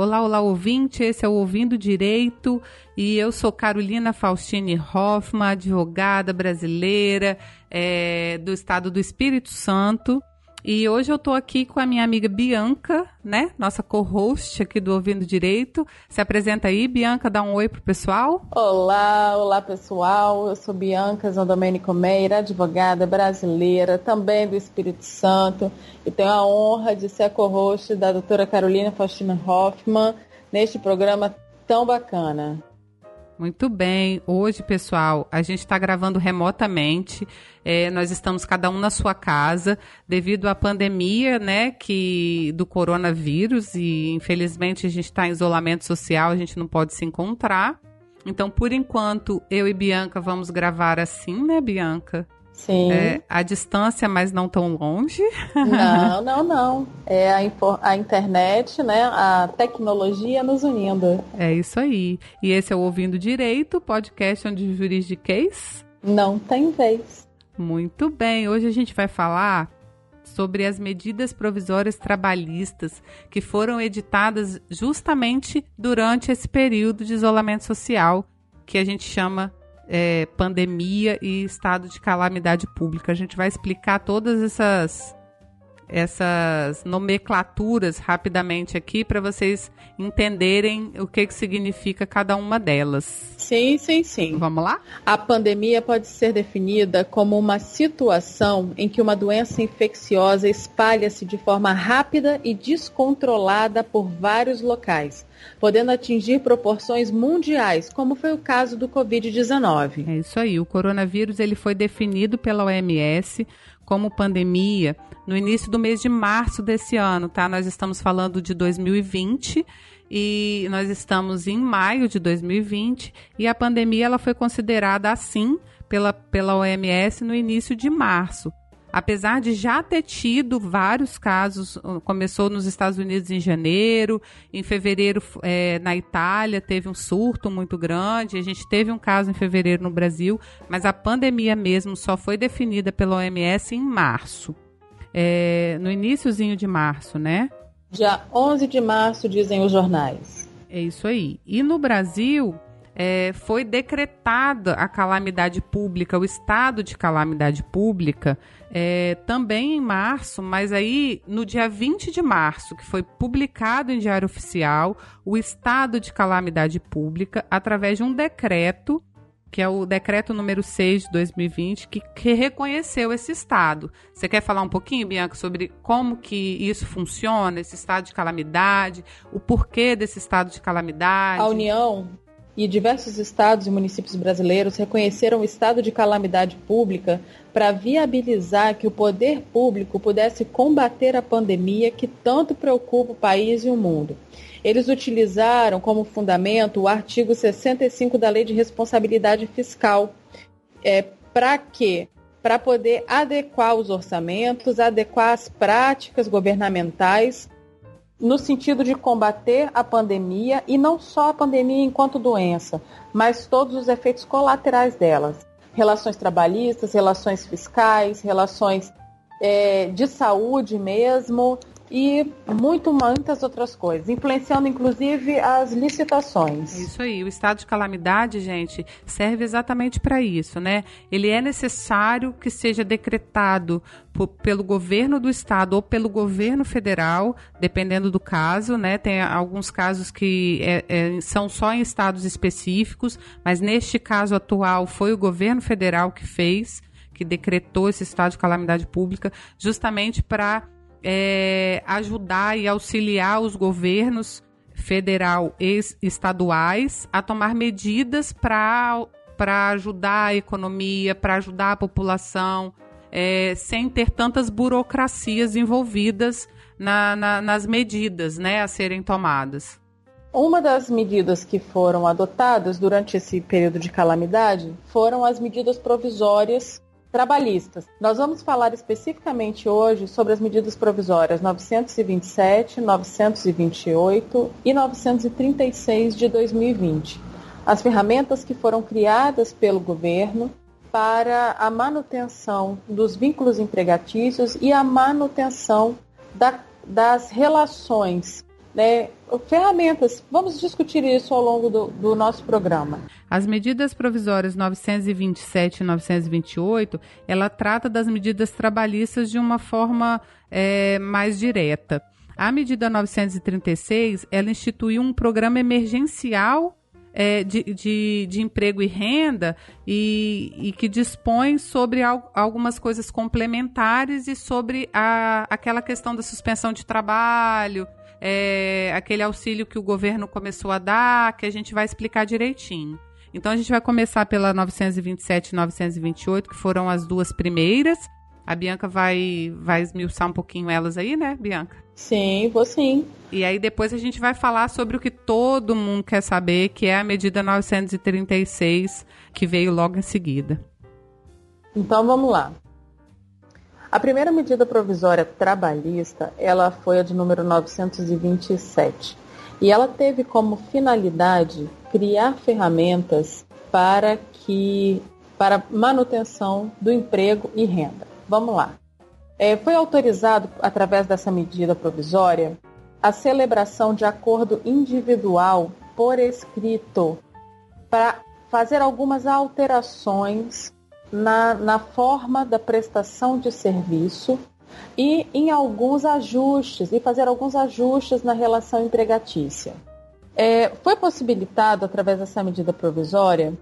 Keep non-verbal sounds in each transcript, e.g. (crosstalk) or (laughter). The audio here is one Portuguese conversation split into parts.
Olá, olá, ouvinte. Esse é o Ouvindo Direito e eu sou Carolina Faustine Hoffman, advogada brasileira é, do estado do Espírito Santo. E hoje eu estou aqui com a minha amiga Bianca, né? Nossa co-host aqui do Ouvindo Direito. Se apresenta aí, Bianca, dá um oi pro pessoal. Olá, olá pessoal. Eu sou Bianca Zandomenico Meira, advogada brasileira, também do Espírito Santo. E tenho a honra de ser a co-host da doutora Carolina Faustina Hoffman neste programa tão bacana. Muito bem. Hoje, pessoal, a gente está gravando remotamente. É, nós estamos cada um na sua casa devido à pandemia, né, que do coronavírus e infelizmente a gente está em isolamento social, a gente não pode se encontrar. Então, por enquanto, eu e Bianca vamos gravar assim, né, Bianca? Sim. É, a distância, mas não tão longe. Não, (laughs) não, não. É a, a, internet, né? A tecnologia nos unindo. É isso aí. E esse é o Ouvindo Direito, podcast onde juridiquês não tem vez. Muito bem. Hoje a gente vai falar sobre as medidas provisórias trabalhistas que foram editadas justamente durante esse período de isolamento social que a gente chama é, pandemia e estado de calamidade pública. A gente vai explicar todas essas essas nomenclaturas rapidamente aqui para vocês entenderem o que, que significa cada uma delas. Sim, sim, sim. Vamos lá? A pandemia pode ser definida como uma situação em que uma doença infecciosa espalha-se de forma rápida e descontrolada por vários locais, podendo atingir proporções mundiais, como foi o caso do Covid-19. É isso aí. O coronavírus ele foi definido pela OMS como pandemia no início do mês de março desse ano, tá? Nós estamos falando de 2020 e nós estamos em maio de 2020 e a pandemia ela foi considerada assim pela, pela OMS no início de março apesar de já ter tido vários casos, começou nos Estados Unidos em janeiro, em fevereiro é, na Itália teve um surto muito grande, a gente teve um caso em fevereiro no Brasil, mas a pandemia mesmo só foi definida pela OMS em março, é, no iníciozinho de março, né? Dia 11 de março, dizem os jornais. É isso aí. E no Brasil, é, foi decretada a calamidade pública, o estado de calamidade pública, é, também em março, mas aí no dia 20 de março, que foi publicado em Diário Oficial, o estado de calamidade pública, através de um decreto que é o decreto número 6 de 2020, que, que, reconheceu esse estado. Você quer falar um pouquinho, Bianca, sobre como que isso funciona, esse estado de calamidade, o porquê desse estado de calamidade? A União e diversos estados e municípios brasileiros reconheceram o estado de calamidade pública para viabilizar que o poder público pudesse combater a pandemia que tanto preocupa o país e o mundo. Eles utilizaram como fundamento o artigo 65 da Lei de Responsabilidade Fiscal. É, para quê? Para poder adequar os orçamentos, adequar as práticas governamentais no sentido de combater a pandemia e não só a pandemia enquanto doença, mas todos os efeitos colaterais delas. Relações trabalhistas, relações fiscais, relações é, de saúde mesmo, e muito, muitas outras coisas, influenciando inclusive as licitações. Isso aí, o estado de calamidade, gente, serve exatamente para isso, né? Ele é necessário que seja decretado pelo governo do estado ou pelo governo federal, dependendo do caso, né? Tem alguns casos que é, é, são só em estados específicos, mas neste caso atual foi o governo federal que fez, que decretou esse estado de calamidade pública, justamente para é, ajudar e auxiliar os governos federal e estaduais a tomar medidas para ajudar a economia, para ajudar a população, é, sem ter tantas burocracias envolvidas na, na, nas medidas né, a serem tomadas. Uma das medidas que foram adotadas durante esse período de calamidade foram as medidas provisórias trabalhistas. Nós vamos falar especificamente hoje sobre as medidas provisórias 927, 928 e 936 de 2020. As ferramentas que foram criadas pelo governo para a manutenção dos vínculos empregatícios e a manutenção da, das relações né, ferramentas. Vamos discutir isso ao longo do, do, nosso programa. As medidas provisórias 927 e 928, ela trata das medidas trabalhistas de uma forma é, mais direta. A medida 936, ela instituiu um programa emergencial é, de, de, de, emprego e renda e, e que dispõe sobre al, algumas coisas complementares e sobre a, aquela questão da suspensão de trabalho, é, aquele auxílio que o governo começou a dar, que a gente vai explicar direitinho. Então a gente vai começar pela 927 e 928, que foram as duas primeiras. A Bianca vai, vai esmiuçar um pouquinho elas aí, né, Bianca? Sim, vou sim. E aí depois a gente vai falar sobre o que todo mundo quer saber, que é a medida 936, que veio logo em seguida. Então vamos lá. A primeira medida provisória trabalhista, ela foi a de número 927. E ela teve como finalidade criar ferramentas para que para manutenção do emprego e renda. Vamos lá. É, foi autorizado, através dessa medida provisória, a celebração de acordo individual por escrito para fazer algumas alterações na, na forma da prestação de serviço e em alguns ajustes, e fazer alguns ajustes na relação empregatícia. É, foi possibilitado, através dessa medida provisória,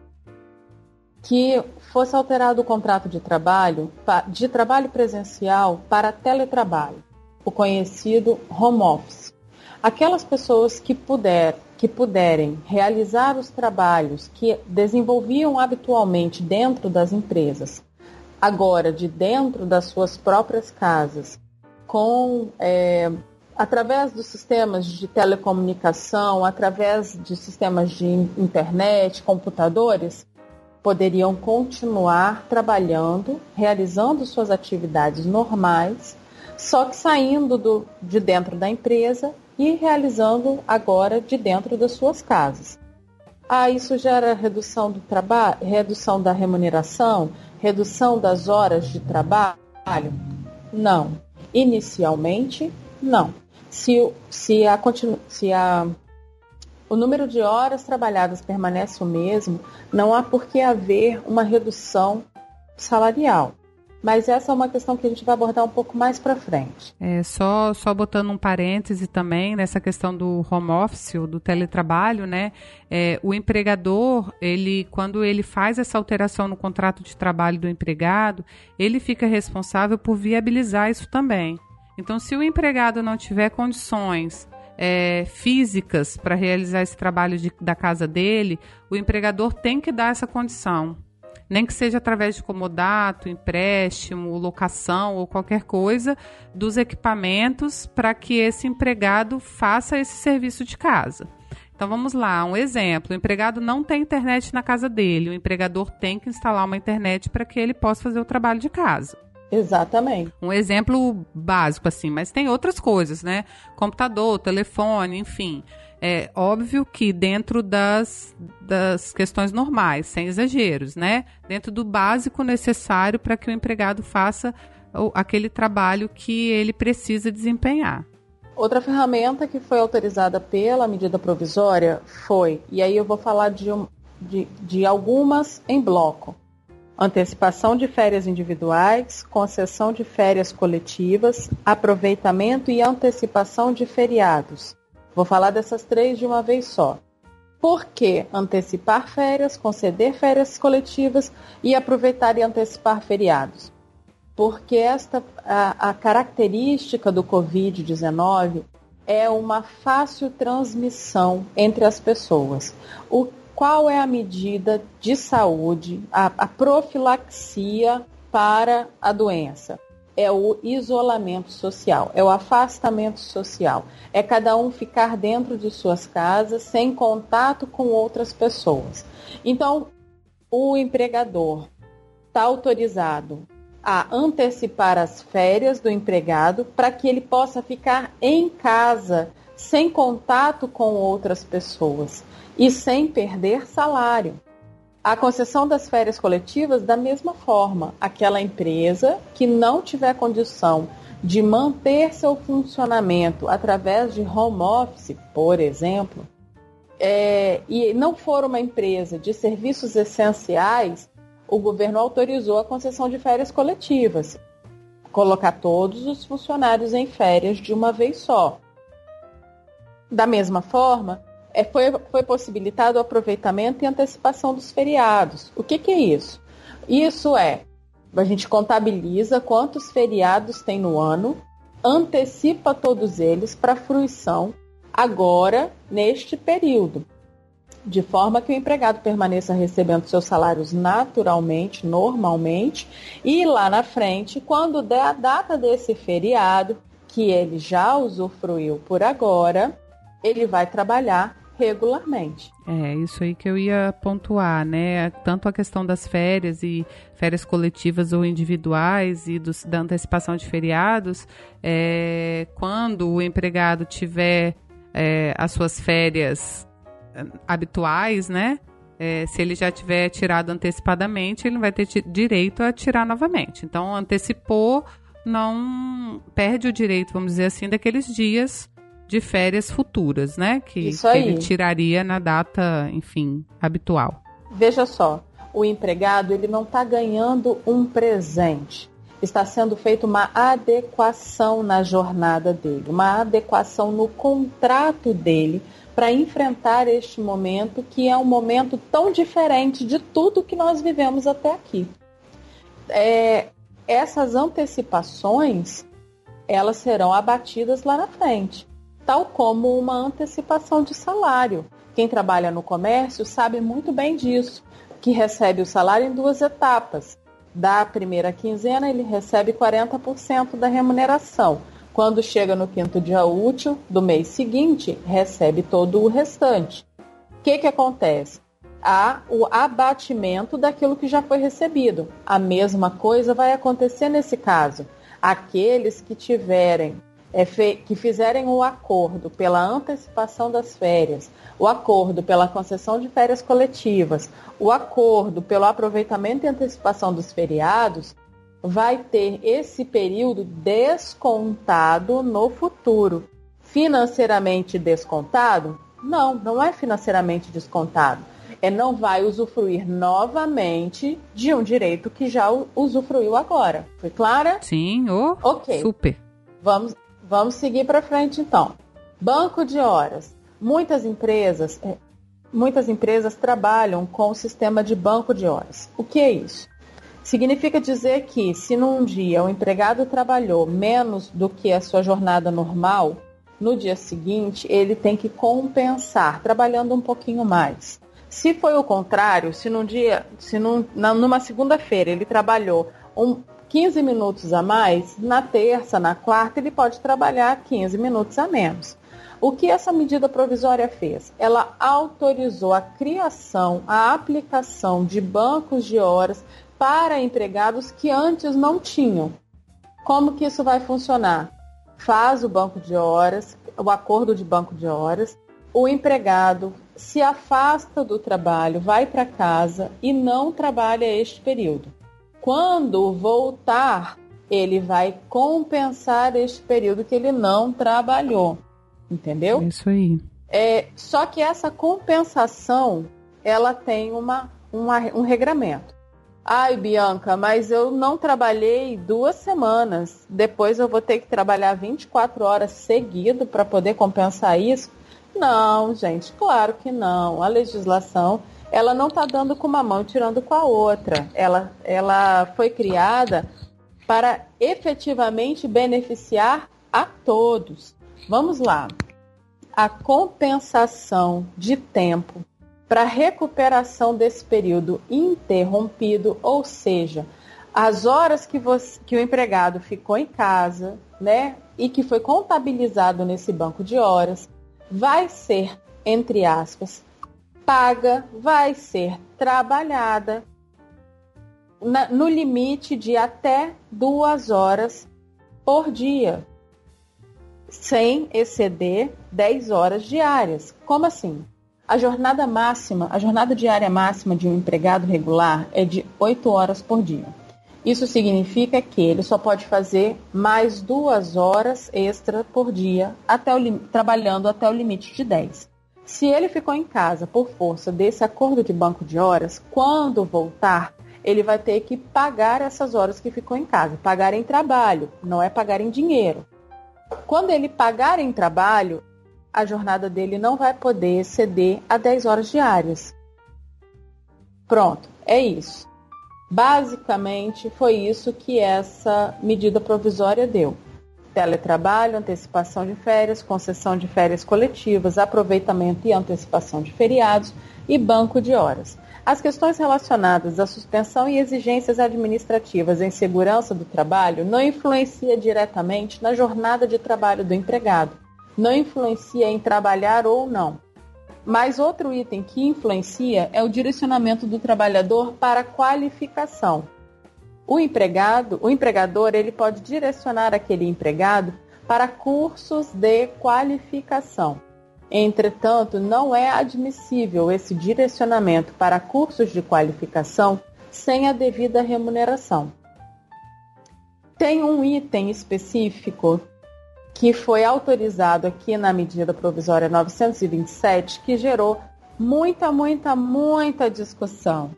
que fosse alterado o contrato de trabalho de trabalho presencial para teletrabalho, o conhecido home office. Aquelas pessoas que puder, que puderem realizar os trabalhos que desenvolviam habitualmente dentro das empresas, agora de dentro das suas próprias casas, com é, através dos sistemas de telecomunicação, através de sistemas de internet, computadores, poderiam continuar trabalhando, realizando suas atividades normais, só que saindo do, de dentro da empresa e realizando agora de dentro das suas casas. Ah, isso gera redução do trabalho, redução da remuneração, redução das horas de trabalho? Não. Inicialmente, não. Se, se, a, se a o número de horas trabalhadas permanece o mesmo, não há por que haver uma redução salarial. Mas essa é uma questão que a gente vai abordar um pouco mais para frente. É, só, só botando um parêntese também nessa questão do home office, do teletrabalho, né? É, o empregador, ele, quando ele faz essa alteração no contrato de trabalho do empregado, ele fica responsável por viabilizar isso também. Então, se o empregado não tiver condições é, físicas para realizar esse trabalho de, da casa dele, o empregador tem que dar essa condição. Nem que seja através de comodato, empréstimo, locação ou qualquer coisa dos equipamentos para que esse empregado faça esse serviço de casa. Então vamos lá, um exemplo: o empregado não tem internet na casa dele, o empregador tem que instalar uma internet para que ele possa fazer o trabalho de casa. Exatamente. Um exemplo básico, assim, mas tem outras coisas, né? Computador, telefone, enfim. É óbvio que dentro das, das questões normais, sem exageros, né? Dentro do básico necessário para que o empregado faça aquele trabalho que ele precisa desempenhar. Outra ferramenta que foi autorizada pela medida provisória foi, e aí eu vou falar de, de, de algumas em bloco antecipação de férias individuais, concessão de férias coletivas, aproveitamento e antecipação de feriados. Vou falar dessas três de uma vez só. Por que antecipar férias, conceder férias coletivas e aproveitar e antecipar feriados? Porque esta a, a característica do Covid-19 é uma fácil transmissão entre as pessoas. O qual é a medida de saúde, a, a profilaxia para a doença? É o isolamento social, é o afastamento social. É cada um ficar dentro de suas casas sem contato com outras pessoas. Então, o empregador está autorizado a antecipar as férias do empregado para que ele possa ficar em casa sem contato com outras pessoas e sem perder salário. A concessão das férias coletivas, da mesma forma, aquela empresa que não tiver condição de manter seu funcionamento através de home office, por exemplo, é, e não for uma empresa de serviços essenciais, o governo autorizou a concessão de férias coletivas, colocar todos os funcionários em férias de uma vez só. Da mesma forma, é, foi, foi possibilitado o aproveitamento e antecipação dos feriados. O que, que é isso? Isso é, a gente contabiliza quantos feriados tem no ano, antecipa todos eles para fruição agora, neste período, de forma que o empregado permaneça recebendo seus salários naturalmente, normalmente, e lá na frente, quando der a data desse feriado, que ele já usufruiu por agora, ele vai trabalhar regularmente. É, isso aí que eu ia pontuar, né? Tanto a questão das férias e férias coletivas ou individuais e dos, da antecipação de feriados, é, quando o empregado tiver é, as suas férias é, habituais, né? É, se ele já tiver tirado antecipadamente, ele vai ter direito a tirar novamente. Então, antecipou, não perde o direito, vamos dizer assim, daqueles dias de férias futuras, né? Que, que ele tiraria na data, enfim, habitual. Veja só, o empregado ele não está ganhando um presente. Está sendo feita uma adequação na jornada dele, uma adequação no contrato dele para enfrentar este momento que é um momento tão diferente de tudo que nós vivemos até aqui. É, essas antecipações elas serão abatidas lá na frente tal como uma antecipação de salário. Quem trabalha no comércio sabe muito bem disso, que recebe o salário em duas etapas. Da primeira quinzena, ele recebe 40% da remuneração. Quando chega no quinto dia útil do mês seguinte, recebe todo o restante. O que, que acontece? Há o abatimento daquilo que já foi recebido. A mesma coisa vai acontecer nesse caso. Aqueles que tiverem é que fizerem o acordo pela antecipação das férias, o acordo pela concessão de férias coletivas, o acordo pelo aproveitamento e antecipação dos feriados, vai ter esse período descontado no futuro. Financeiramente descontado? Não, não é financeiramente descontado. É não vai usufruir novamente de um direito que já usufruiu agora. Foi clara? Sim, oh, ok. Super. Vamos, Vamos seguir para frente então. Banco de horas. Muitas empresas, é, muitas empresas trabalham com o sistema de banco de horas. O que é isso? Significa dizer que se num dia o empregado trabalhou menos do que a sua jornada normal, no dia seguinte ele tem que compensar trabalhando um pouquinho mais. Se foi o contrário, se num dia, se num, numa segunda-feira ele trabalhou um, 15 minutos a mais, na terça, na quarta, ele pode trabalhar 15 minutos a menos. O que essa medida provisória fez? Ela autorizou a criação, a aplicação de bancos de horas para empregados que antes não tinham. Como que isso vai funcionar? Faz o banco de horas, o acordo de banco de horas, o empregado se afasta do trabalho, vai para casa e não trabalha este período. Quando voltar, ele vai compensar este período que ele não trabalhou. Entendeu? Isso aí. É, só que essa compensação, ela tem uma, uma, um regramento. Ai, Bianca, mas eu não trabalhei duas semanas. Depois eu vou ter que trabalhar 24 horas seguido para poder compensar isso? Não, gente, claro que não. A legislação ela não está dando com uma mão tirando com a outra. Ela, ela foi criada para efetivamente beneficiar a todos. Vamos lá. A compensação de tempo para recuperação desse período interrompido, ou seja, as horas que, você, que o empregado ficou em casa, né, e que foi contabilizado nesse banco de horas, vai ser, entre aspas, paga vai ser trabalhada na, no limite de até duas horas por dia, sem exceder 10 horas diárias. Como assim? A jornada máxima, a jornada diária máxima de um empregado regular é de 8 horas por dia. Isso significa que ele só pode fazer mais duas horas extra por dia, até o, trabalhando até o limite de 10. Se ele ficou em casa por força desse acordo de banco de horas, quando voltar, ele vai ter que pagar essas horas que ficou em casa. Pagar em trabalho, não é pagar em dinheiro. Quando ele pagar em trabalho, a jornada dele não vai poder exceder a 10 horas diárias. Pronto, é isso. Basicamente, foi isso que essa medida provisória deu. Teletrabalho, antecipação de férias, concessão de férias coletivas, aproveitamento e antecipação de feriados e banco de horas. As questões relacionadas à suspensão e exigências administrativas em segurança do trabalho não influencia diretamente na jornada de trabalho do empregado, não influencia em trabalhar ou não. Mas outro item que influencia é o direcionamento do trabalhador para qualificação. O empregado, o empregador, ele pode direcionar aquele empregado para cursos de qualificação. Entretanto, não é admissível esse direcionamento para cursos de qualificação sem a devida remuneração. Tem um item específico que foi autorizado aqui na medida provisória 927 que gerou muita, muita, muita discussão.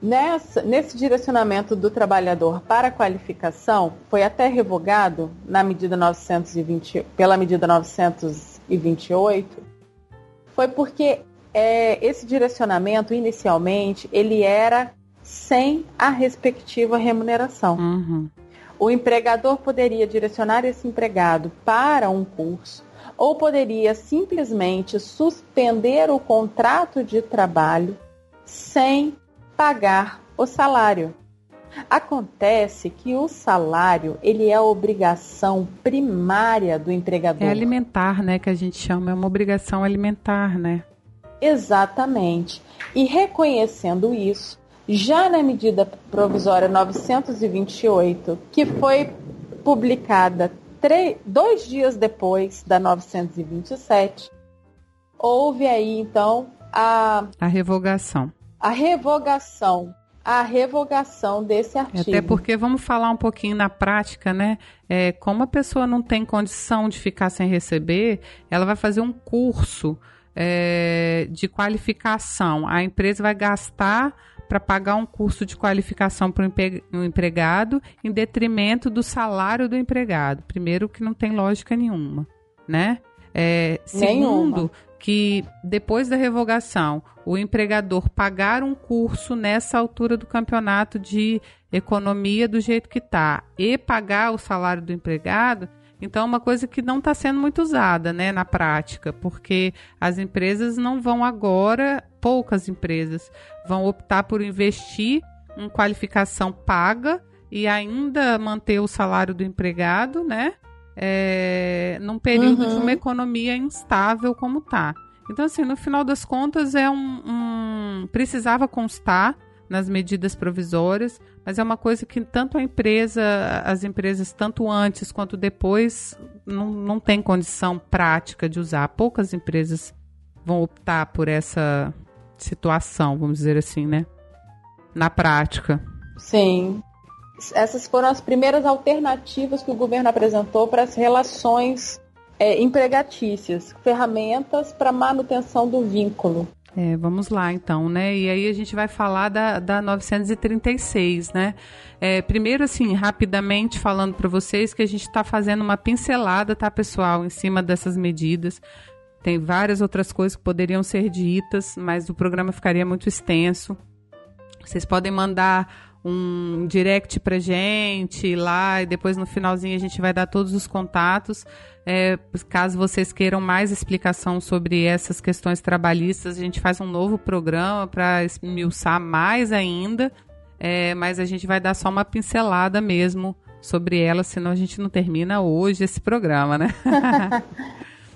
Nessa, nesse direcionamento do trabalhador para qualificação, foi até revogado na medida 920, pela medida 928, foi porque é, esse direcionamento, inicialmente, ele era sem a respectiva remuneração. Uhum. O empregador poderia direcionar esse empregado para um curso ou poderia simplesmente suspender o contrato de trabalho sem pagar o salário. Acontece que o salário, ele é a obrigação primária do empregador. É alimentar, né, que a gente chama, é uma obrigação alimentar, né? Exatamente. E reconhecendo isso, já na medida provisória 928, que foi publicada dois dias depois da 927, houve aí então a a revogação. A revogação a revogação desse artigo. Até porque vamos falar um pouquinho na prática, né? É, como a pessoa não tem condição de ficar sem receber, ela vai fazer um curso é, de qualificação. A empresa vai gastar para pagar um curso de qualificação para o empregado em detrimento do salário do empregado. Primeiro, que não tem lógica nenhuma, né? É, segundo, nenhuma que depois da revogação o empregador pagar um curso nessa altura do campeonato de economia do jeito que está e pagar o salário do empregado, então é uma coisa que não está sendo muito usada né, na prática, porque as empresas não vão agora, poucas empresas, vão optar por investir em qualificação paga e ainda manter o salário do empregado, né? É, num período uhum. de uma uhum. economia instável como tá. Então, assim, no final das contas, é um, um, precisava constar nas medidas provisórias, mas é uma coisa que tanto a empresa, as empresas, tanto antes quanto depois, não, não tem condição prática de usar. Poucas empresas vão optar por essa situação, vamos dizer assim, né? Na prática. Sim essas foram as primeiras alternativas que o governo apresentou para as relações é, empregatícias, ferramentas para manutenção do vínculo. É, vamos lá então, né? E aí a gente vai falar da, da 936, né? É, primeiro, assim, rapidamente falando para vocês que a gente está fazendo uma pincelada, tá, pessoal, em cima dessas medidas. Tem várias outras coisas que poderiam ser ditas, mas o programa ficaria muito extenso. Vocês podem mandar um direct pra gente lá e depois no finalzinho a gente vai dar todos os contatos. É, caso vocês queiram mais explicação sobre essas questões trabalhistas, a gente faz um novo programa para esmiuçar mais ainda, é, mas a gente vai dar só uma pincelada mesmo sobre ela, senão a gente não termina hoje esse programa, né? (laughs)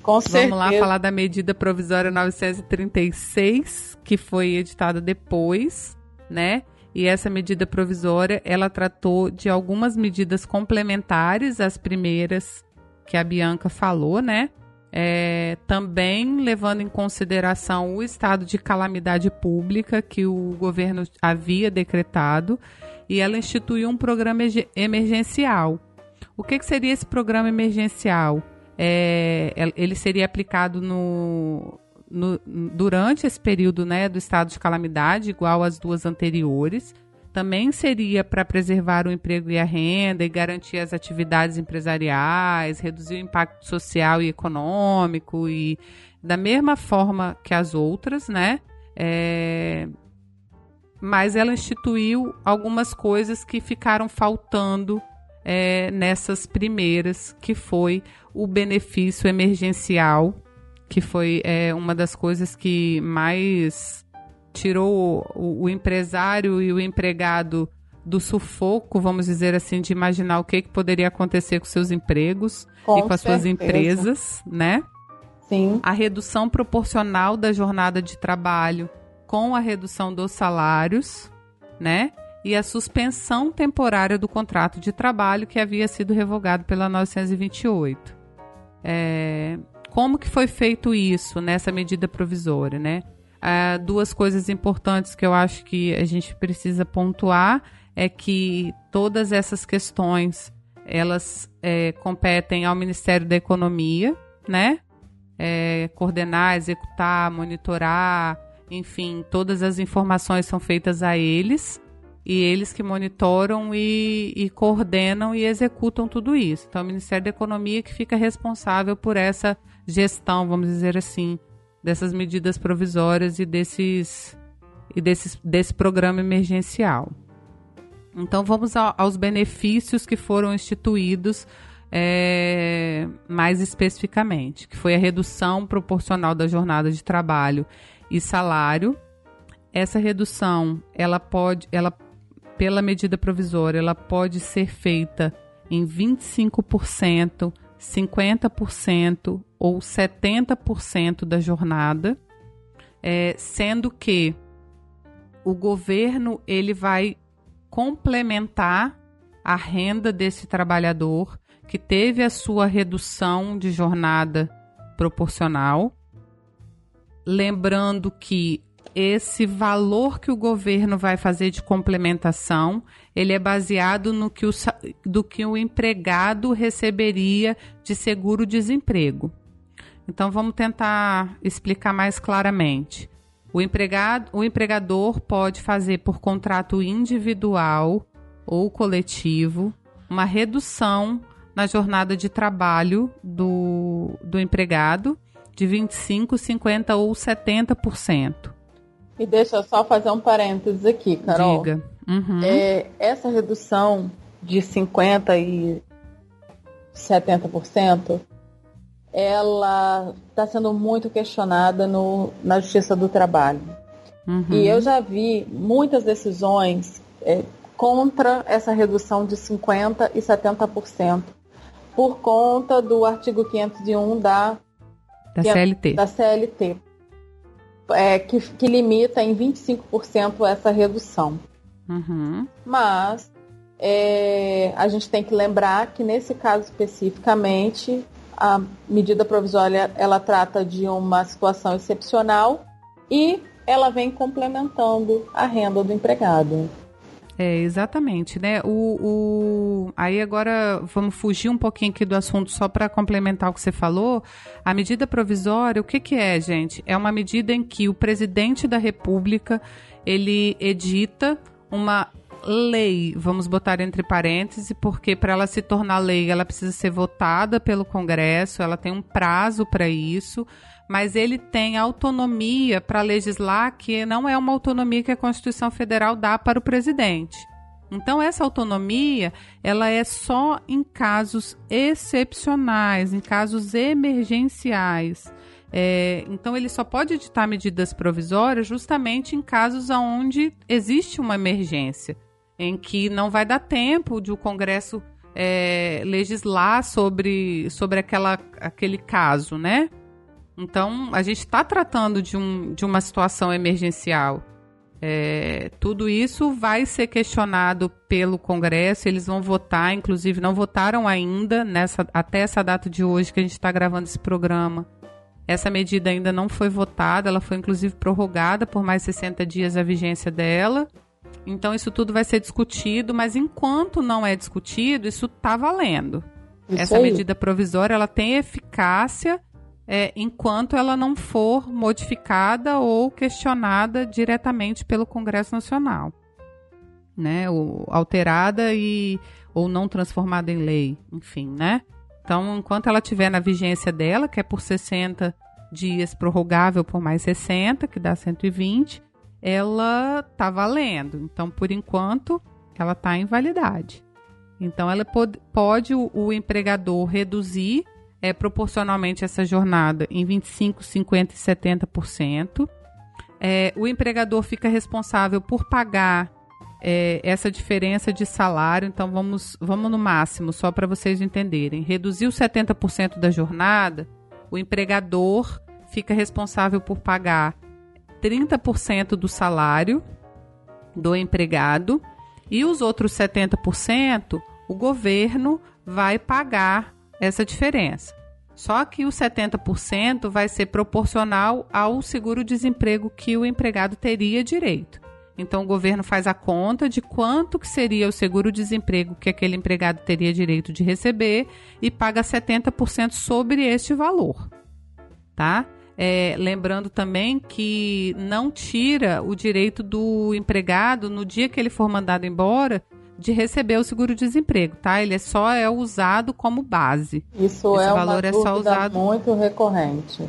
Com certeza. Vamos lá falar da medida provisória 936, que foi editada depois, né? E essa medida provisória ela tratou de algumas medidas complementares às primeiras que a Bianca falou, né? É, também levando em consideração o estado de calamidade pública que o governo havia decretado e ela instituiu um programa emergencial. O que, que seria esse programa emergencial? É, ele seria aplicado no, no, durante esse período né, do estado de calamidade, igual às duas anteriores. Também seria para preservar o emprego e a renda e garantir as atividades empresariais, reduzir o impacto social e econômico e da mesma forma que as outras, né? É, mas ela instituiu algumas coisas que ficaram faltando é, nessas primeiras, que foi o benefício emergencial que foi é, uma das coisas que mais tirou o, o, empresário e o empregado do sufoco, vamos dizer assim, de imaginar o que, que poderia acontecer com seus empregos com e com as certeza. suas empresas, né? Sim. A redução proporcional da jornada de trabalho com a redução dos salários, né? E a suspensão temporária do contrato de trabalho que havia sido revogado pela 928. É, como que foi feito isso nessa medida provisória, né? Ah, duas coisas importantes que eu acho que a gente precisa pontuar é que todas essas questões elas é, competem ao Ministério da Economia, né? É, coordenar, executar, monitorar, enfim, todas as informações são feitas a eles e eles que monitoram e, e, coordenam e executam tudo isso. Então, é o Ministério da Economia que fica responsável por essa gestão, vamos dizer assim, dessas medidas provisórias e desses e desses, desse programa emergencial. Então vamos aos benefícios que foram instituídos é, mais especificamente, que foi a redução proporcional da jornada de trabalho e salário. Essa redução, ela pode, ela pela medida provisória, ela pode ser feita em 25%, 50% ou 70% da jornada, é, sendo que o governo ele vai complementar a renda desse trabalhador que teve a sua redução de jornada proporcional. Lembrando que esse valor que o governo vai fazer de complementação, ele é baseado no que o, do que o empregado receberia de seguro-desemprego. Então vamos tentar explicar mais claramente. O, empregado, o empregador pode fazer por contrato individual ou coletivo uma redução na jornada de trabalho do, do empregado de 25, 50 ou 70%. E deixa eu só fazer um parênteses aqui, Carol. Diga. Uhum. É, essa redução de 50% e 70%, ela está sendo muito questionada no, na Justiça do Trabalho. Uhum. E eu já vi muitas decisões é, contra essa redução de 50% e 70%, por conta do artigo 501 da, da CLT. Da CLT é, que, que limita em 25% essa redução. Uhum. Mas é, a gente tem que lembrar que nesse caso especificamente a medida provisória ela trata de uma situação excepcional e ela vem complementando a renda do empregado. É, exatamente, né? O, o... Aí agora vamos fugir um pouquinho aqui do assunto só para complementar o que você falou. A medida provisória, o que, que é, gente? É uma medida em que o presidente da República ele edita uma lei, vamos botar entre parênteses, porque para ela se tornar lei, ela precisa ser votada pelo Congresso, ela tem um prazo para isso mas ele tem autonomia para legislar que não é uma autonomia que a Constituição Federal dá para o presidente. Então essa autonomia, ela é só em casos excepcionais, em casos emergenciais. É, então ele só pode editar medidas provisórias justamente em casos onde existe uma emergência, em que não vai dar tempo de o Congresso é, legislar sobre, sobre aquela, aquele caso, né? Então, a gente está tratando de, um, de uma situação emergencial. É, tudo isso vai ser questionado pelo Congresso, eles vão votar, inclusive não votaram ainda nessa, até essa data de hoje que a gente está gravando esse programa. Essa medida ainda não foi votada, ela foi inclusive prorrogada por mais 60 dias a vigência dela. Então isso tudo vai ser discutido, mas enquanto não é discutido, isso está valendo. Isso Essa aí. medida provisória ela tem eficácia é, enquanto ela não for modificada ou questionada diretamente pelo Congresso Nacional, né? Ou alterada e ou não transformada em lei, enfim, né? Então, enquanto ela tiver na vigência dela, que é por 60 dias prorrogável por mais 60, que dá 120, ela tá valendo. Então, por enquanto, ela tá em validade. Então, ela pode, pode o, o empregador reduzir é, proporcionalmente essa jornada em 25, 50 e 70%. É, o empregador fica responsável por pagar é, essa diferença de salário. Então, vamos, vamos no máximo, só para vocês entenderem. Reduzir os 70% da jornada, o empregador fica responsável por pagar 30% do salário do empregado e os outros 70% o governo vai pagar essa diferença. Só que os 70% vai ser proporcional ao seguro-desemprego que o empregado teria direito. Então o governo faz a conta de quanto que seria o seguro-desemprego que aquele empregado teria direito de receber e paga 70% sobre este valor, tá? É, lembrando também que não tira o direito do empregado no dia que ele for mandado embora de receber o seguro-desemprego, tá? Ele é só é usado como base. Isso Esse é valor uma é só usado muito recorrente.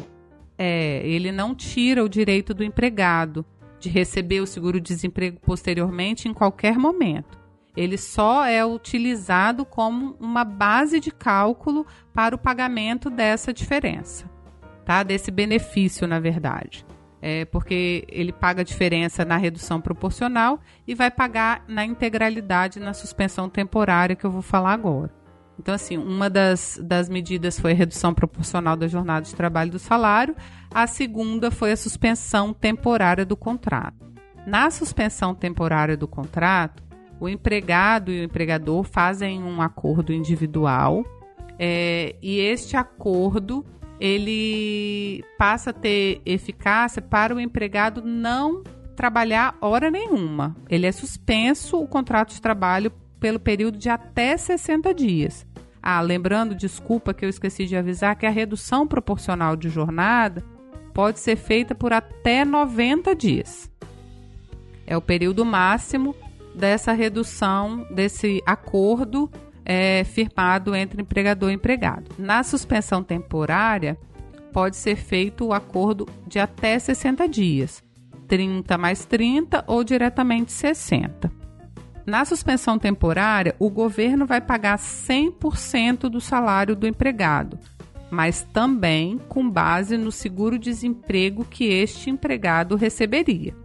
É, ele não tira o direito do empregado de receber o seguro-desemprego posteriormente em qualquer momento. Ele só é utilizado como uma base de cálculo para o pagamento dessa diferença tá? Desse benefício, na verdade. É porque ele paga a diferença na redução proporcional e vai pagar na integralidade na suspensão temporária que eu vou falar agora. Então, assim, uma das, das medidas foi a redução proporcional da jornada de trabalho do salário, a segunda foi a suspensão temporária do contrato. Na suspensão temporária do contrato, o empregado e o empregador fazem um acordo individual é, e este acordo ele passa a ter eficácia para o empregado não trabalhar hora nenhuma. Ele é suspenso o contrato de trabalho pelo período de até 60 dias. Ah, lembrando, desculpa que eu esqueci de avisar que a redução proporcional de jornada pode ser feita por até 90 dias. É o período máximo dessa redução, desse acordo é, firmado entre empregador e empregado. Na suspensão temporária, pode ser feito o acordo de até 60 dias, 30 mais 30 ou diretamente 60. Na suspensão temporária, o governo vai pagar 100% do salário do empregado, mas também com base no seguro-desemprego que este empregado receberia.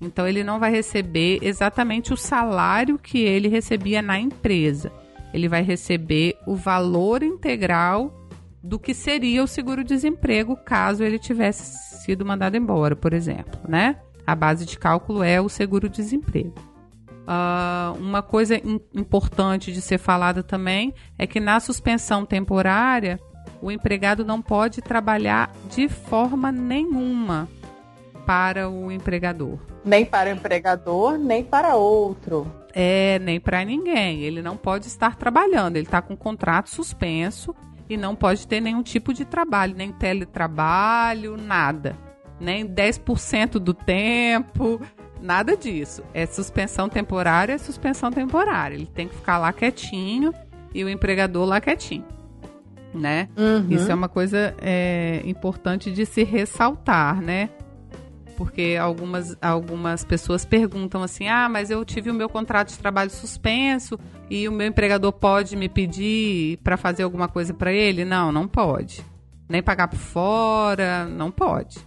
Então, ele não vai receber exatamente o salário que ele recebia na empresa ele vai receber o valor integral do que seria o seguro-desemprego caso ele tivesse sido mandado embora, por exemplo, né? A base de cálculo é o seguro-desemprego. Uh, uma coisa importante de ser falada também é que na suspensão temporária o empregado não pode trabalhar de forma nenhuma para o empregador. Nem para o empregador, nem para outro. É, nem para ninguém. Ele não pode estar trabalhando. Ele está com contrato suspenso e não pode ter nenhum tipo de trabalho, nem teletrabalho, nada. Nem 10% do tempo, nada disso. É suspensão temporária, é suspensão temporária. Ele tem que ficar lá quietinho e o empregador lá quietinho. Né? Uhum. Isso é uma coisa é, importante de se ressaltar, né? Porque algumas, algumas pessoas perguntam assim: ah, mas eu tive o meu contrato de trabalho suspenso e o meu empregador pode me pedir para fazer alguma coisa para ele? Não, não pode. Nem pagar por fora, não pode.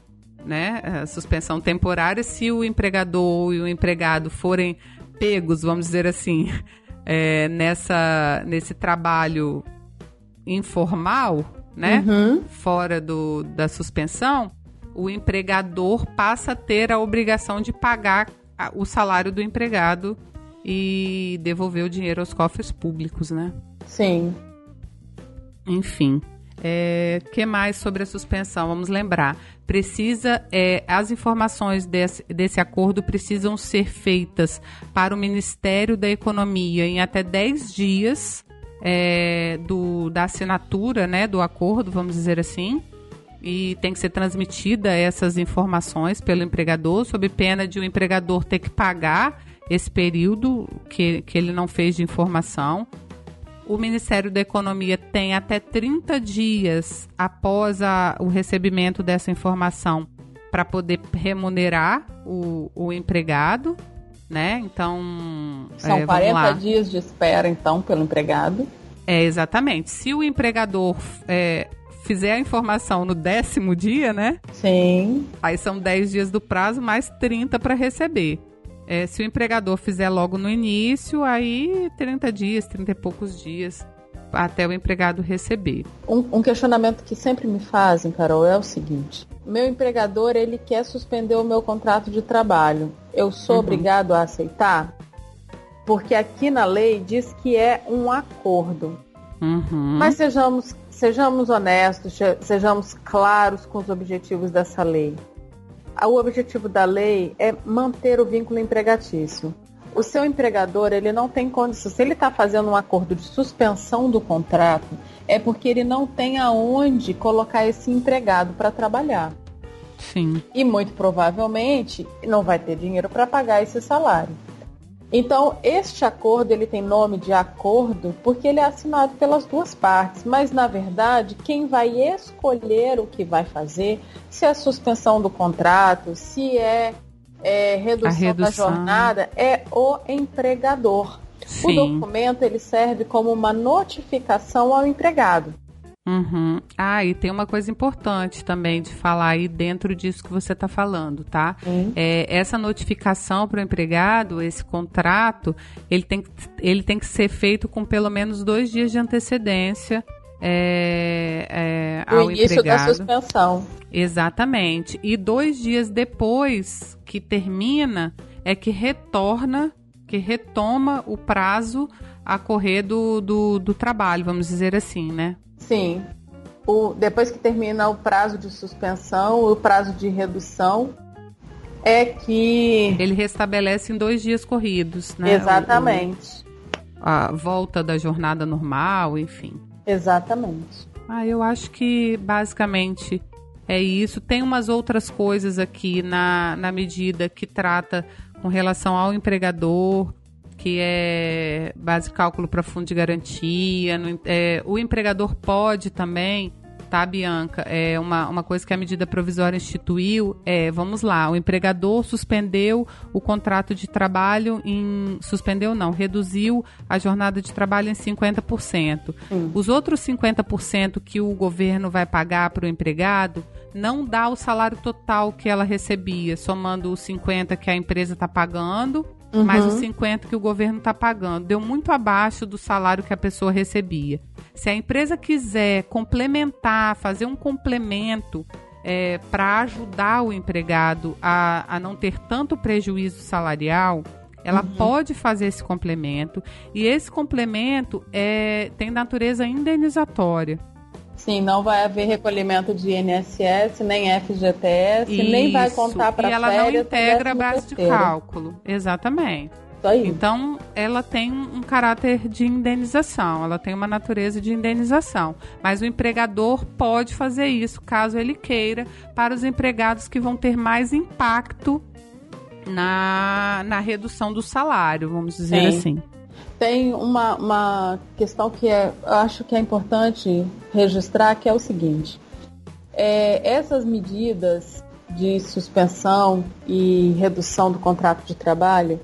Né? A suspensão temporária, se o empregador e o empregado forem pegos, vamos dizer assim, (laughs) é, nessa, nesse trabalho informal, né? Uhum. Fora do, da suspensão, o empregador passa a ter a obrigação de pagar o salário do empregado e devolver o dinheiro aos cofres públicos, né? Sim. Enfim. É, que mais sobre a suspensão? Vamos lembrar. precisa, é, as informações desse, desse acordo precisam ser feitas para o Ministério da Economia em até 10 dias é, do, da assinatura né, do acordo, vamos dizer assim. E tem que ser transmitida essas informações pelo empregador, sob pena de o empregador ter que pagar esse período que, que ele não fez de informação o Ministério da Economia tem até 30 dias após a, o recebimento dessa informação para poder remunerar o, o empregado, né? Então. São é, 40 dias de espera, então, pelo empregado. É, exatamente. Se o empregador é, fizer a informação no décimo dia, né? Sim. Aí são 10 dias do prazo, mais 30 para receber. É, se o empregador fizer logo no início, aí 30 dias, 30 e poucos dias até o empregado receber. Um, um, questionamento que sempre me fazem, Carol, é o seguinte: meu empregador ele quer suspender o meu contrato de trabalho. Eu sou uhum. obrigado a aceitar? Porque aqui na lei diz que é um acordo. Uhum. Mas sejamos, sejamos honestos, sejamos claros com os objetivos dessa lei o objetivo da lei é manter o vínculo empregatício. O seu empregador, ele não tem condição. Se ele está fazendo um acordo de suspensão do contrato, é porque ele não tem aonde colocar esse empregado para trabalhar. Sim. E muito provavelmente não vai ter dinheiro para pagar esse salário. Então, este acordo ele tem nome de acordo porque ele é assinado pelas duas partes, mas na verdade, quem vai escolher o que vai fazer, se é suspensão do contrato, se é, é redução, redução, da jornada, é o empregador. Sim. O documento ele serve como uma notificação ao empregado. Uhum. Ah, e tem uma coisa importante também de falar aí dentro disso que você está falando, tá? Uhum. É, essa notificação para o empregado, esse contrato, ele tem, ele tem que ser feito com pelo menos dois dias de antecedência é, é, ao início empregado. da suspensão. Exatamente. E dois dias depois que termina, é que retorna, que retoma o prazo a correr do, do, do trabalho, vamos dizer assim, né? Sim. O, depois que termina o prazo de suspensão, o prazo de redução, é que. Ele restabelece em dois dias corridos, né? Exatamente. O, a volta da jornada normal, enfim. Exatamente. Ah, eu acho que basicamente é isso. Tem umas outras coisas aqui na, na medida que trata com relação ao empregador, que é base de cálculo para fundo de garantia. No, é, o empregador pode também, tá, Bianca? É uma, uma coisa que a medida provisória instituiu é, vamos lá, o empregador suspendeu o contrato de trabalho em. Suspendeu não, reduziu a jornada de trabalho em 50%. Hum. Os outros 50% que o governo vai pagar para o empregado não dá o salário total que ela recebia, somando os 50 que a empresa está pagando uhum. mais os 50 que o governo está pagando. Deu muito abaixo do salário que a pessoa recebia. Se a empresa quiser complementar, fazer um complemento é, para ajudar o empregado a, a não ter tanto prejuízo salarial, ela uhum. pode fazer esse complemento e esse complemento é, tem natureza indenizatória. Sim, não vai haver recolhimento de INSS, nem FGTS, Isso. nem vai contar para férias. E ela não integra a base de cálculo. Exatamente. Então, ela tem um caráter de indenização, ela tem uma natureza de indenização. Mas o empregador pode fazer isso, caso ele queira, para os empregados que vão ter mais impacto na, na redução do salário, vamos dizer Sim. assim tem uma, uma questão que é, acho que é importante registrar, que é o seguinte. É, essas medidas de suspensão e redução do contrato de trabalho,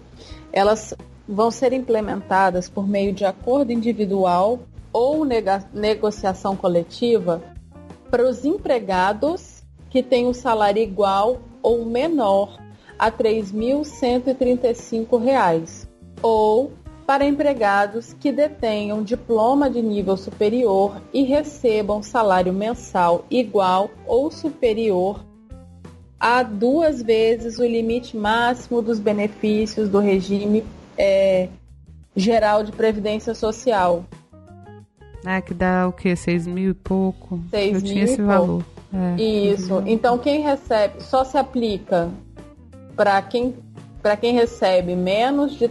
elas vão ser implementadas por meio de acordo individual ou negociação coletiva para os empregados que têm o salário igual ou menor a R$ 3.135 ou para empregados que detenham diploma de nível superior e recebam salário mensal igual ou superior a duas vezes o limite máximo dos benefícios do regime é, geral de previdência social. Ah, que dá o quê? Seis mil e pouco? Seis Eu mil tinha esse valor. É. Isso. Então quem recebe só se aplica para quem para quem recebe menos de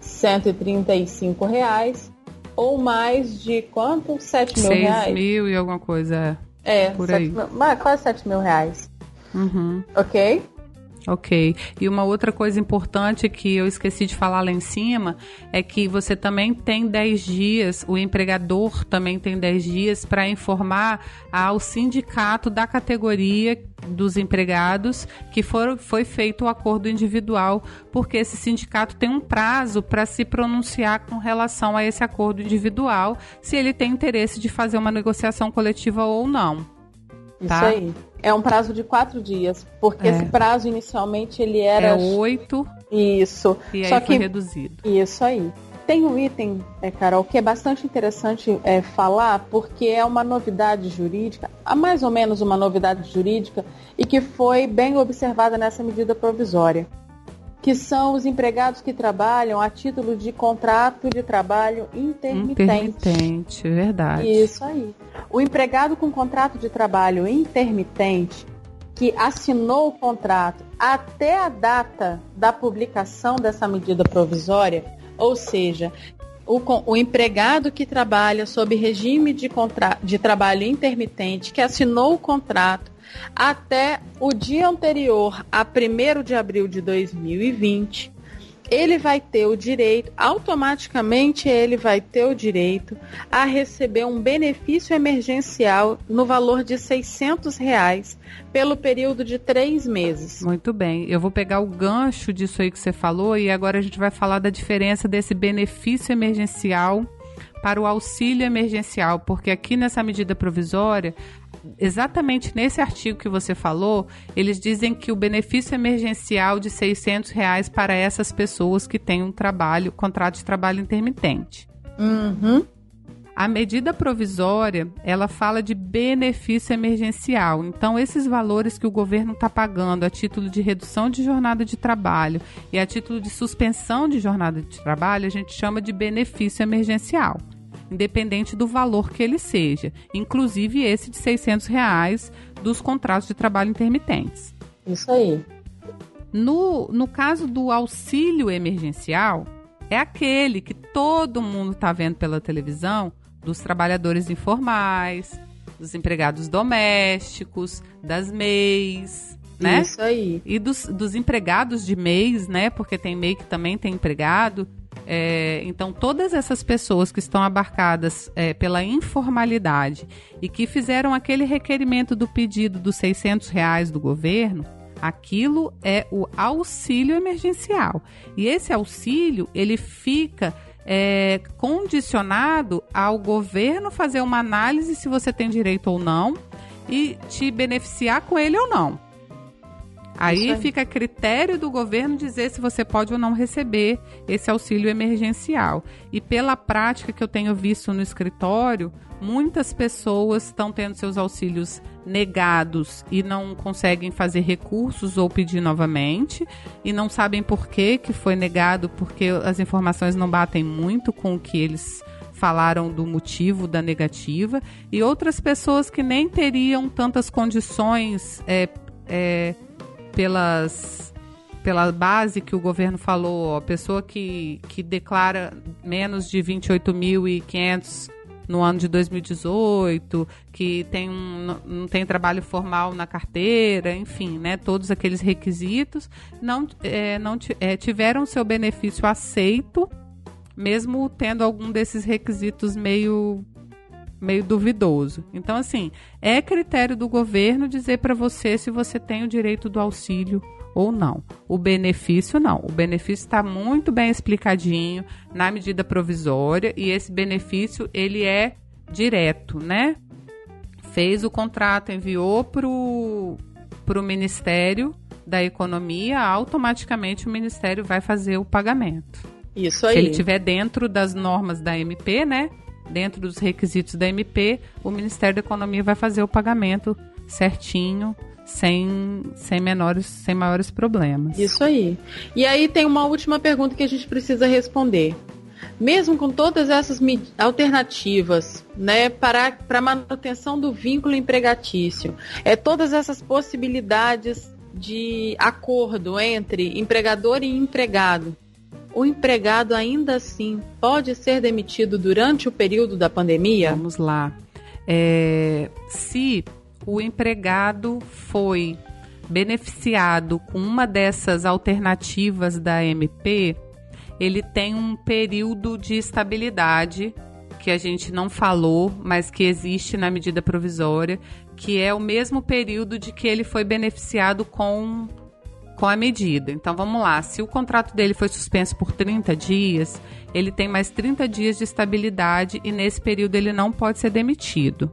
3.135 reais ou mais de quanto? 7 mil 6 reais? mil e alguma coisa. É, é por 7 aí. Mil, quase 7 mil reais. Uhum. Ok? Ok. E uma outra coisa importante que eu esqueci de falar lá em cima é que você também tem 10 dias, o empregador também tem 10 dias para informar ao sindicato da categoria dos empregados que foi feito o acordo individual, porque esse sindicato tem um prazo para se pronunciar com relação a esse acordo individual, se ele tem interesse de fazer uma negociação coletiva ou não. Tá? Isso aí. É um prazo de quatro dias, porque é. esse prazo inicialmente ele era é oito. Isso. E Só aí que... reduzido. Isso aí. Tem um item, é, Carol, que é bastante interessante é, falar, porque é uma novidade jurídica, há mais ou menos uma novidade jurídica, e que foi bem observada nessa medida provisória que são os empregados que trabalham a título de contrato de trabalho intermitente. Intermitente, verdade. Isso aí. O empregado com contrato de trabalho intermitente que assinou o contrato até a data da publicação dessa medida provisória, ou seja, o, o empregado que trabalha sob regime de, contra, de trabalho intermitente, que assinou o contrato até o dia anterior a 1 de abril de 2020, ele vai ter o direito, automaticamente ele vai ter o direito a receber um benefício emergencial no valor de 600 reais pelo período de três meses. Muito bem, eu vou pegar o gancho disso aí que você falou e agora a gente vai falar da diferença desse benefício emergencial para o auxílio emergencial, porque aqui nessa medida provisória exatamente nesse artigo que você falou, eles dizem que o benefício emergencial de 600 reais para essas pessoas que têm um trabalho, contrato de trabalho intermitente. Uhum. A medida provisória, ela fala de benefício emergencial. Então, esses valores que o governo está pagando a título de redução de jornada de trabalho e a título de suspensão de jornada de trabalho, a gente chama de benefício emergencial independente do valor que ele seja, inclusive esse de 600 reais dos contratos de trabalho intermitentes. Isso aí. No, no caso do auxílio emergencial, é aquele que todo mundo está vendo pela televisão dos trabalhadores informais, dos empregados domésticos, das MEIs, né? Isso aí. E dos, dos empregados de mês, né? Porque tem MEI que também tem empregado. É, então, todas essas pessoas que estão abarcadas é, pela informalidade e que fizeram aquele requerimento do pedido dos 600 reais do governo, aquilo é o auxílio emergencial. E esse auxílio, ele fica é, condicionado ao governo fazer uma análise se você tem direito ou não e te beneficiar com ele ou não. Aí, fica a critério do governo dizer se você pode ou não receber esse auxílio emergencial. E pela prática que eu tenho visto no escritório, muitas pessoas estão tendo seus auxílios negados e não conseguem fazer recursos ou pedir novamente e não sabem por que, que foi negado, porque as informações não batem muito com o que eles falaram do motivo da negativa e outras pessoas que nem teriam tantas condições é, é, pelas pela base que o governo falou, a pessoa que, que declara menos de 28.500 no ano de 2018, que tem um, não tem trabalho formal na carteira, enfim, né, todos aqueles requisitos, não, é, não é, tiveram seu benefício aceito, mesmo tendo algum desses requisitos meio meio duvidoso. Então, assim, é critério do governo dizer para você se você tem o direito do auxílio ou não. O benefício não. O benefício está muito bem explicadinho na medida provisória e esse benefício ele é direto, né? Fez o contrato, enviou para o Ministério da Economia, automaticamente o Ministério vai fazer o pagamento. Isso aí. Se ele estiver dentro das normas da MP, né? Dentro dos requisitos da MP, o Ministério da Economia vai fazer o pagamento certinho, sem, sem menores, sem maiores problemas. Isso aí. E aí tem uma última pergunta que a gente precisa responder. mesmo com todas essas alternativas, né, para a manutenção do vínculo empregatício, é todas essas possibilidades de acordo entre empregador e empregado. O empregado ainda assim pode ser demitido durante o período da pandemia? Vamos lá. É, se o empregado foi beneficiado com uma dessas alternativas da MP, ele tem um período de estabilidade que a gente não falou, mas que existe na medida provisória, que é o mesmo período de que ele foi beneficiado com, com a medida. Então vamos lá, se o contrato dele foi suspenso por 30 dias, ele tem mais 30 dias de estabilidade e nesse período ele não pode ser demitido.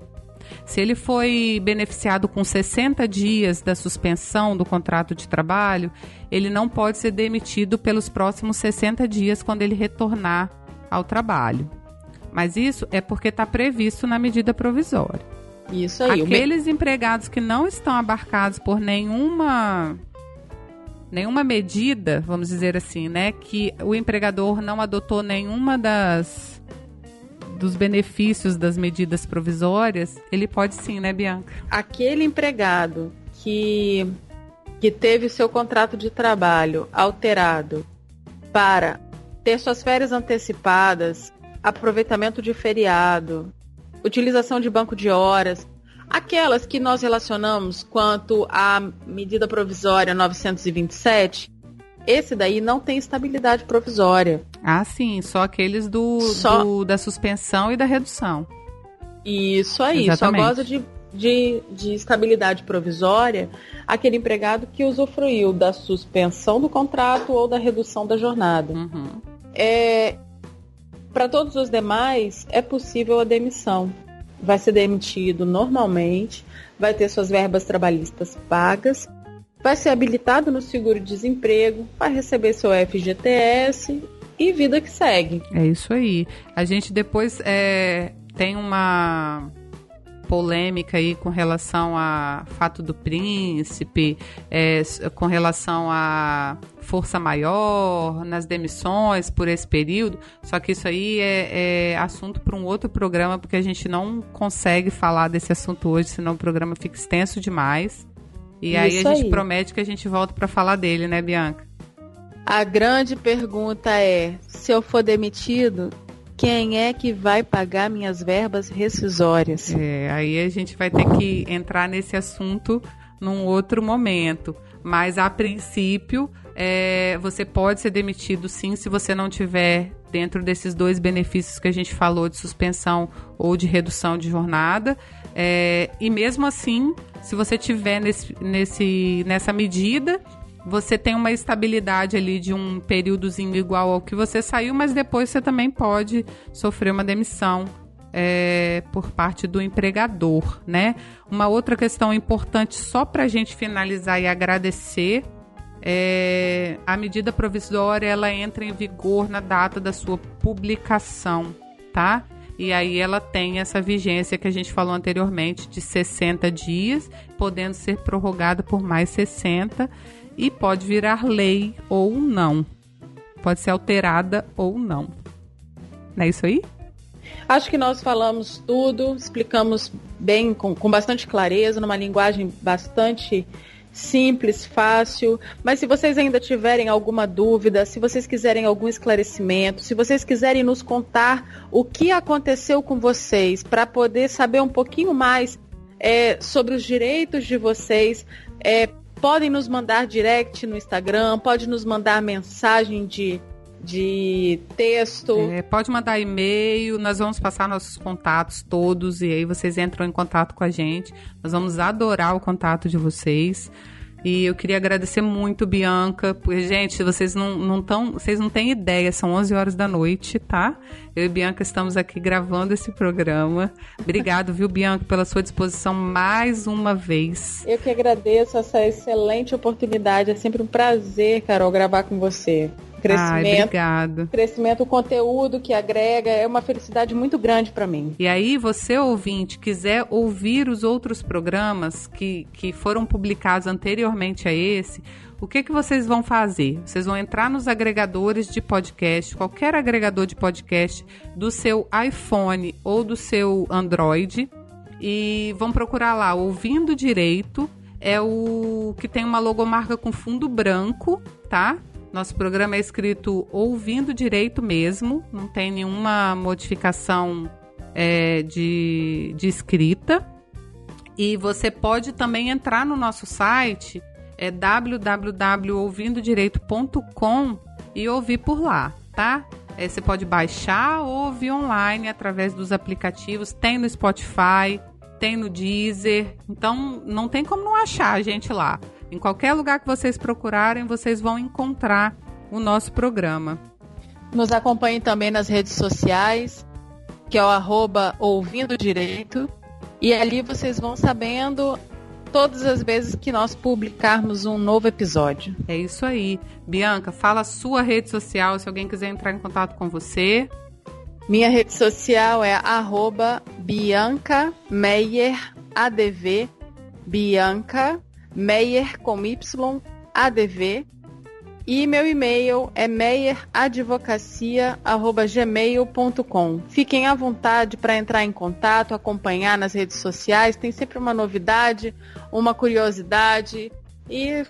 Se ele foi beneficiado com 60 dias da suspensão do contrato de trabalho, ele não pode ser demitido pelos próximos 60 dias quando ele retornar ao trabalho. Mas isso é porque está previsto na medida provisória. Isso aí. Aqueles me... empregados que não estão abarcados por nenhuma nenhuma medida, vamos dizer assim, né, que o empregador não adotou nenhuma das dos benefícios das medidas provisórias, ele pode sim, né, Bianca? Aquele empregado que, que teve seu contrato de trabalho alterado para ter suas férias antecipadas, aproveitamento de feriado, utilização de banco de horas, aquelas que nós relacionamos quanto à medida provisória 927, esse daí não tem estabilidade provisória. Ah, sim, só aqueles do, só... do da suspensão e da redução. Isso aí, Exatamente. só goza de, de, de estabilidade provisória aquele empregado que usufruiu da suspensão do contrato ou da redução da jornada. Uhum. É, Para todos os demais, é possível a demissão. Vai ser demitido normalmente, vai ter suas verbas trabalhistas pagas vai ser habilitado no seguro-desemprego, vai receber seu FGTS e vida que segue. É isso aí. A gente depois é, tem uma polêmica aí com relação a fato do príncipe, é, com relação a força maior nas demissões por esse período. Só que isso aí é, é assunto para um outro programa, porque a gente não consegue falar desse assunto hoje, senão o programa fica extenso demais. E Isso aí a gente aí. promete que a gente volta para falar dele, né, Bianca? A grande pergunta é: se eu for demitido, quem é que vai pagar minhas verbas rescisórias? É, aí a gente vai ter que entrar nesse assunto num outro momento. Mas a princípio, é, você pode ser demitido sim se você não tiver dentro desses dois benefícios que a gente falou de suspensão ou de redução de jornada. É, e mesmo assim, se você tiver nesse, nesse, nessa medida, você tem uma estabilidade ali de um períodozinho igual ao que você saiu, mas depois você também pode sofrer uma demissão é, por parte do empregador, né? Uma outra questão importante só para a gente finalizar e agradecer é, a medida provisória ela entra em vigor na data da sua publicação, tá? E aí ela tem essa vigência que a gente falou anteriormente de 60 dias, podendo ser prorrogada por mais 60 e pode virar lei ou não. Pode ser alterada ou não. Não é isso aí? Acho que nós falamos tudo, explicamos bem, com, com bastante clareza, numa linguagem bastante simples, fácil. Mas se vocês ainda tiverem alguma dúvida, se vocês quiserem algum esclarecimento, se vocês quiserem nos contar o que aconteceu com vocês, para poder saber um pouquinho mais é, sobre os direitos de vocês, é, podem nos mandar direct no Instagram, pode nos mandar mensagem de de texto. É, pode mandar e-mail, nós vamos passar nossos contatos todos e aí vocês entram em contato com a gente. Nós vamos adorar o contato de vocês. E eu queria agradecer muito, Bianca, porque, gente, vocês não, não tão, vocês não têm ideia, são 11 horas da noite, tá? Eu e Bianca estamos aqui gravando esse programa. Obrigado, viu, Bianca, pela sua disposição mais uma vez. Eu que agradeço essa excelente oportunidade. É sempre um prazer, Carol, gravar com você. Crescimento. Ai, obrigado. Crescimento, o conteúdo que agrega é uma felicidade muito grande para mim. E aí, você ouvinte, quiser ouvir os outros programas que, que foram publicados anteriormente a esse, o que, que vocês vão fazer? Vocês vão entrar nos agregadores de podcast, qualquer agregador de podcast do seu iPhone ou do seu Android, e vão procurar lá Ouvindo Direito. É o que tem uma logomarca com fundo branco, tá? Nosso programa é escrito Ouvindo Direito mesmo, não tem nenhuma modificação é, de, de escrita. E você pode também entrar no nosso site, é www.ouvindodireito.com e ouvir por lá, tá? É, você pode baixar ou ouvir online através dos aplicativos. Tem no Spotify, tem no Deezer. Então não tem como não achar a gente lá. Em qualquer lugar que vocês procurarem, vocês vão encontrar o nosso programa. Nos acompanhe também nas redes sociais, que é o arroba Ouvindo Direito. E ali vocês vão sabendo todas as vezes que nós publicarmos um novo episódio. É isso aí. Bianca, fala a sua rede social se alguém quiser entrar em contato com você. Minha rede social é arroba Bianca Meyer ADV. Bianca Meyer com Y ADV. E meu e-mail é meyeradvocacia.gmail.com. Fiquem à vontade para entrar em contato, acompanhar nas redes sociais. Tem sempre uma novidade, uma curiosidade. E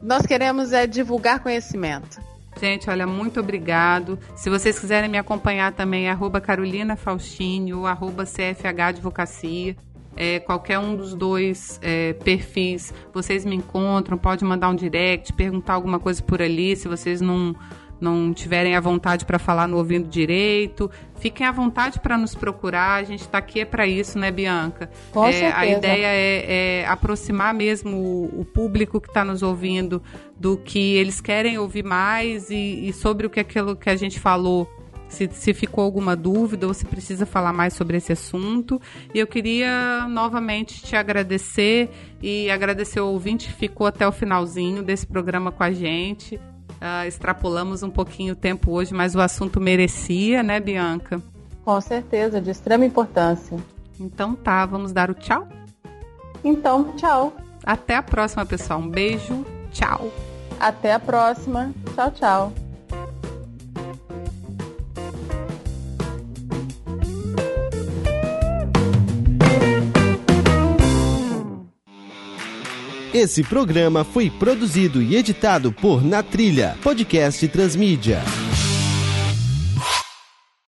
nós queremos é divulgar conhecimento. Gente, olha, muito obrigado. Se vocês quiserem me acompanhar também, é arroba Carolina Faustini, arroba CFH Advocacia. É, qualquer um dos dois é, perfis, vocês me encontram, pode mandar um direct, perguntar alguma coisa por ali, se vocês não não tiverem a vontade para falar no ouvindo direito, fiquem à vontade para nos procurar. A gente está aqui é para isso, né, Bianca? Com é, a ideia é, é, aproximar mesmo o, o público que está nos ouvindo do que eles querem ouvir mais e, e sobre o que aquilo que a gente falou se, se, ficou alguma dúvida ou se precisa falar mais sobre esse assunto. E eu queria novamente te agradecer e agradecer o ouvinte que ficou até o finalzinho desse programa com a gente. Uh, extrapolamos um pouquinho o tempo hoje, mas o assunto merecia, né, Bianca? Com certeza, de extrema importância. Então tá, vamos dar o tchau? Então, tchau. Até a próxima, pessoal. Um beijo, tchau. Até a próxima. Tchau, tchau. Esse programa foi produzido e editado por Na Trilha, podcast Transmídia.